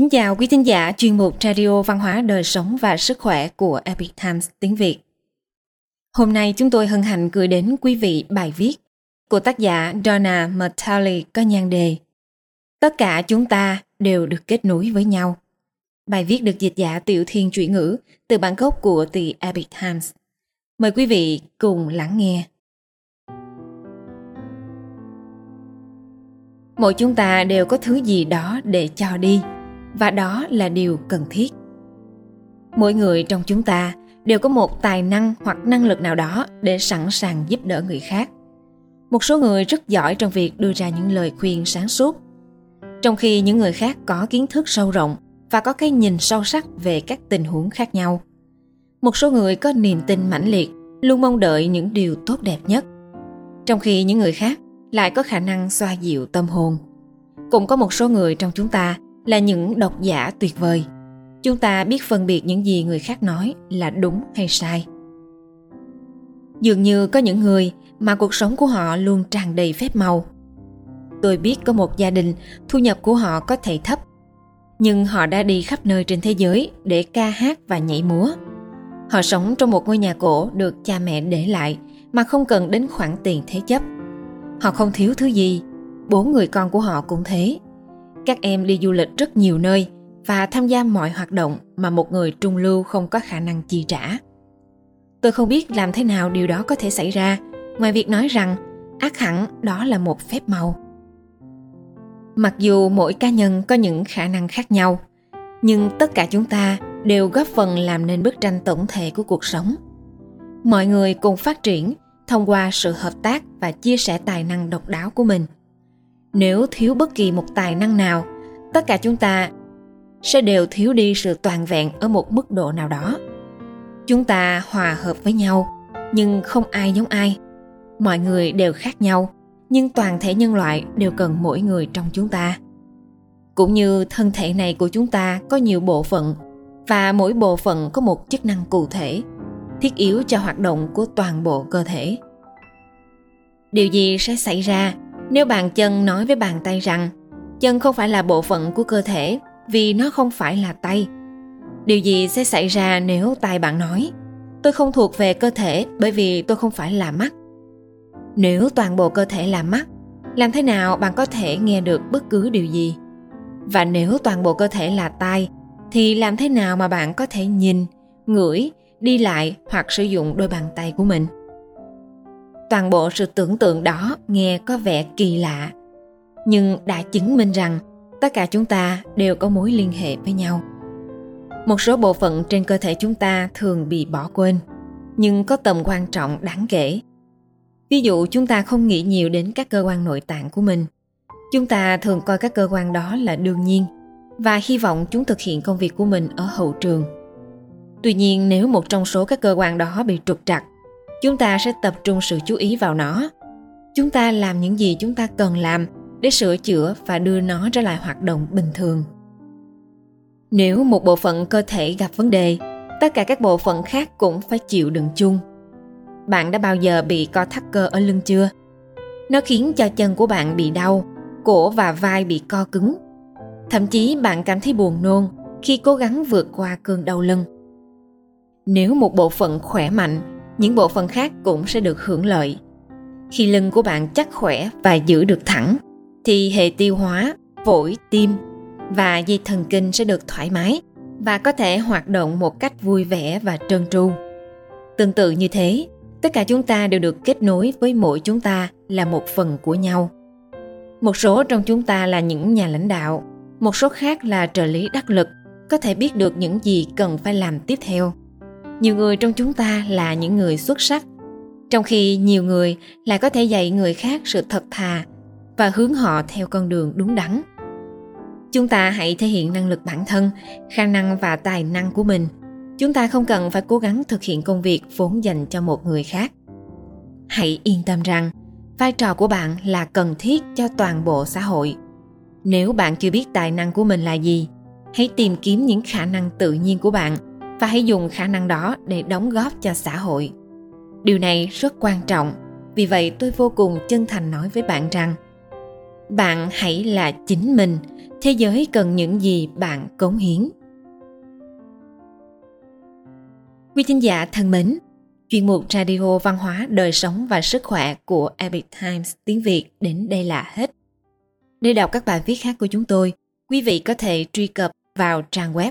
Kính chào quý thính giả, chuyên mục Radio Văn hóa Đời Sống và Sức Khỏe của Epic Times tiếng Việt. Hôm nay chúng tôi hân hạnh gửi đến quý vị bài viết của tác giả Donna Matali có nhan đề Tất cả chúng ta đều được kết nối với nhau. Bài viết được dịch giả Tiểu Thiên chuyển ngữ từ bản gốc của The Epic Times. Mời quý vị cùng lắng nghe. Mỗi chúng ta đều có thứ gì đó để cho đi và đó là điều cần thiết. Mỗi người trong chúng ta đều có một tài năng hoặc năng lực nào đó để sẵn sàng giúp đỡ người khác. Một số người rất giỏi trong việc đưa ra những lời khuyên sáng suốt, trong khi những người khác có kiến thức sâu rộng và có cái nhìn sâu sắc về các tình huống khác nhau. Một số người có niềm tin mãnh liệt, luôn mong đợi những điều tốt đẹp nhất, trong khi những người khác lại có khả năng xoa dịu tâm hồn. Cũng có một số người trong chúng ta là những độc giả tuyệt vời. Chúng ta biết phân biệt những gì người khác nói là đúng hay sai. Dường như có những người mà cuộc sống của họ luôn tràn đầy phép màu. Tôi biết có một gia đình thu nhập của họ có thể thấp, nhưng họ đã đi khắp nơi trên thế giới để ca hát và nhảy múa. Họ sống trong một ngôi nhà cổ được cha mẹ để lại mà không cần đến khoản tiền thế chấp. Họ không thiếu thứ gì, bốn người con của họ cũng thế. Các em đi du lịch rất nhiều nơi và tham gia mọi hoạt động mà một người trung lưu không có khả năng chi trả. Tôi không biết làm thế nào điều đó có thể xảy ra, ngoài việc nói rằng ác hẳn đó là một phép màu. Mặc dù mỗi cá nhân có những khả năng khác nhau, nhưng tất cả chúng ta đều góp phần làm nên bức tranh tổng thể của cuộc sống. Mọi người cùng phát triển thông qua sự hợp tác và chia sẻ tài năng độc đáo của mình – nếu thiếu bất kỳ một tài năng nào, tất cả chúng ta sẽ đều thiếu đi sự toàn vẹn ở một mức độ nào đó. Chúng ta hòa hợp với nhau, nhưng không ai giống ai. Mọi người đều khác nhau, nhưng toàn thể nhân loại đều cần mỗi người trong chúng ta. Cũng như thân thể này của chúng ta có nhiều bộ phận, và mỗi bộ phận có một chức năng cụ thể, thiết yếu cho hoạt động của toàn bộ cơ thể. Điều gì sẽ xảy ra nếu bàn chân nói với bàn tay rằng chân không phải là bộ phận của cơ thể vì nó không phải là tay. Điều gì sẽ xảy ra nếu tay bạn nói tôi không thuộc về cơ thể bởi vì tôi không phải là mắt. Nếu toàn bộ cơ thể là mắt, làm thế nào bạn có thể nghe được bất cứ điều gì? Và nếu toàn bộ cơ thể là tai, thì làm thế nào mà bạn có thể nhìn, ngửi, đi lại hoặc sử dụng đôi bàn tay của mình? Toàn bộ sự tưởng tượng đó nghe có vẻ kỳ lạ. Nhưng đã chứng minh rằng tất cả chúng ta đều có mối liên hệ với nhau. Một số bộ phận trên cơ thể chúng ta thường bị bỏ quên, nhưng có tầm quan trọng đáng kể. Ví dụ chúng ta không nghĩ nhiều đến các cơ quan nội tạng của mình. Chúng ta thường coi các cơ quan đó là đương nhiên và hy vọng chúng thực hiện công việc của mình ở hậu trường. Tuy nhiên, nếu một trong số các cơ quan đó bị trục trặc chúng ta sẽ tập trung sự chú ý vào nó. Chúng ta làm những gì chúng ta cần làm để sửa chữa và đưa nó trở lại hoạt động bình thường. Nếu một bộ phận cơ thể gặp vấn đề, tất cả các bộ phận khác cũng phải chịu đựng chung. Bạn đã bao giờ bị co thắt cơ ở lưng chưa? Nó khiến cho chân của bạn bị đau, cổ và vai bị co cứng. Thậm chí bạn cảm thấy buồn nôn khi cố gắng vượt qua cơn đau lưng. Nếu một bộ phận khỏe mạnh những bộ phận khác cũng sẽ được hưởng lợi. Khi lưng của bạn chắc khỏe và giữ được thẳng, thì hệ tiêu hóa, phổi, tim và dây thần kinh sẽ được thoải mái và có thể hoạt động một cách vui vẻ và trơn tru. Tương tự như thế, tất cả chúng ta đều được kết nối với mỗi chúng ta là một phần của nhau. Một số trong chúng ta là những nhà lãnh đạo, một số khác là trợ lý đắc lực, có thể biết được những gì cần phải làm tiếp theo nhiều người trong chúng ta là những người xuất sắc, trong khi nhiều người lại có thể dạy người khác sự thật thà và hướng họ theo con đường đúng đắn. Chúng ta hãy thể hiện năng lực bản thân, khả năng và tài năng của mình. Chúng ta không cần phải cố gắng thực hiện công việc vốn dành cho một người khác. Hãy yên tâm rằng, vai trò của bạn là cần thiết cho toàn bộ xã hội. Nếu bạn chưa biết tài năng của mình là gì, hãy tìm kiếm những khả năng tự nhiên của bạn và hãy dùng khả năng đó để đóng góp cho xã hội. Điều này rất quan trọng, vì vậy tôi vô cùng chân thành nói với bạn rằng, bạn hãy là chính mình, thế giới cần những gì bạn cống hiến. Quý thính giả thân mến, chuyên mục radio văn hóa đời sống và sức khỏe của epic times tiếng việt đến đây là hết. Để đọc các bài viết khác của chúng tôi, quý vị có thể truy cập vào trang web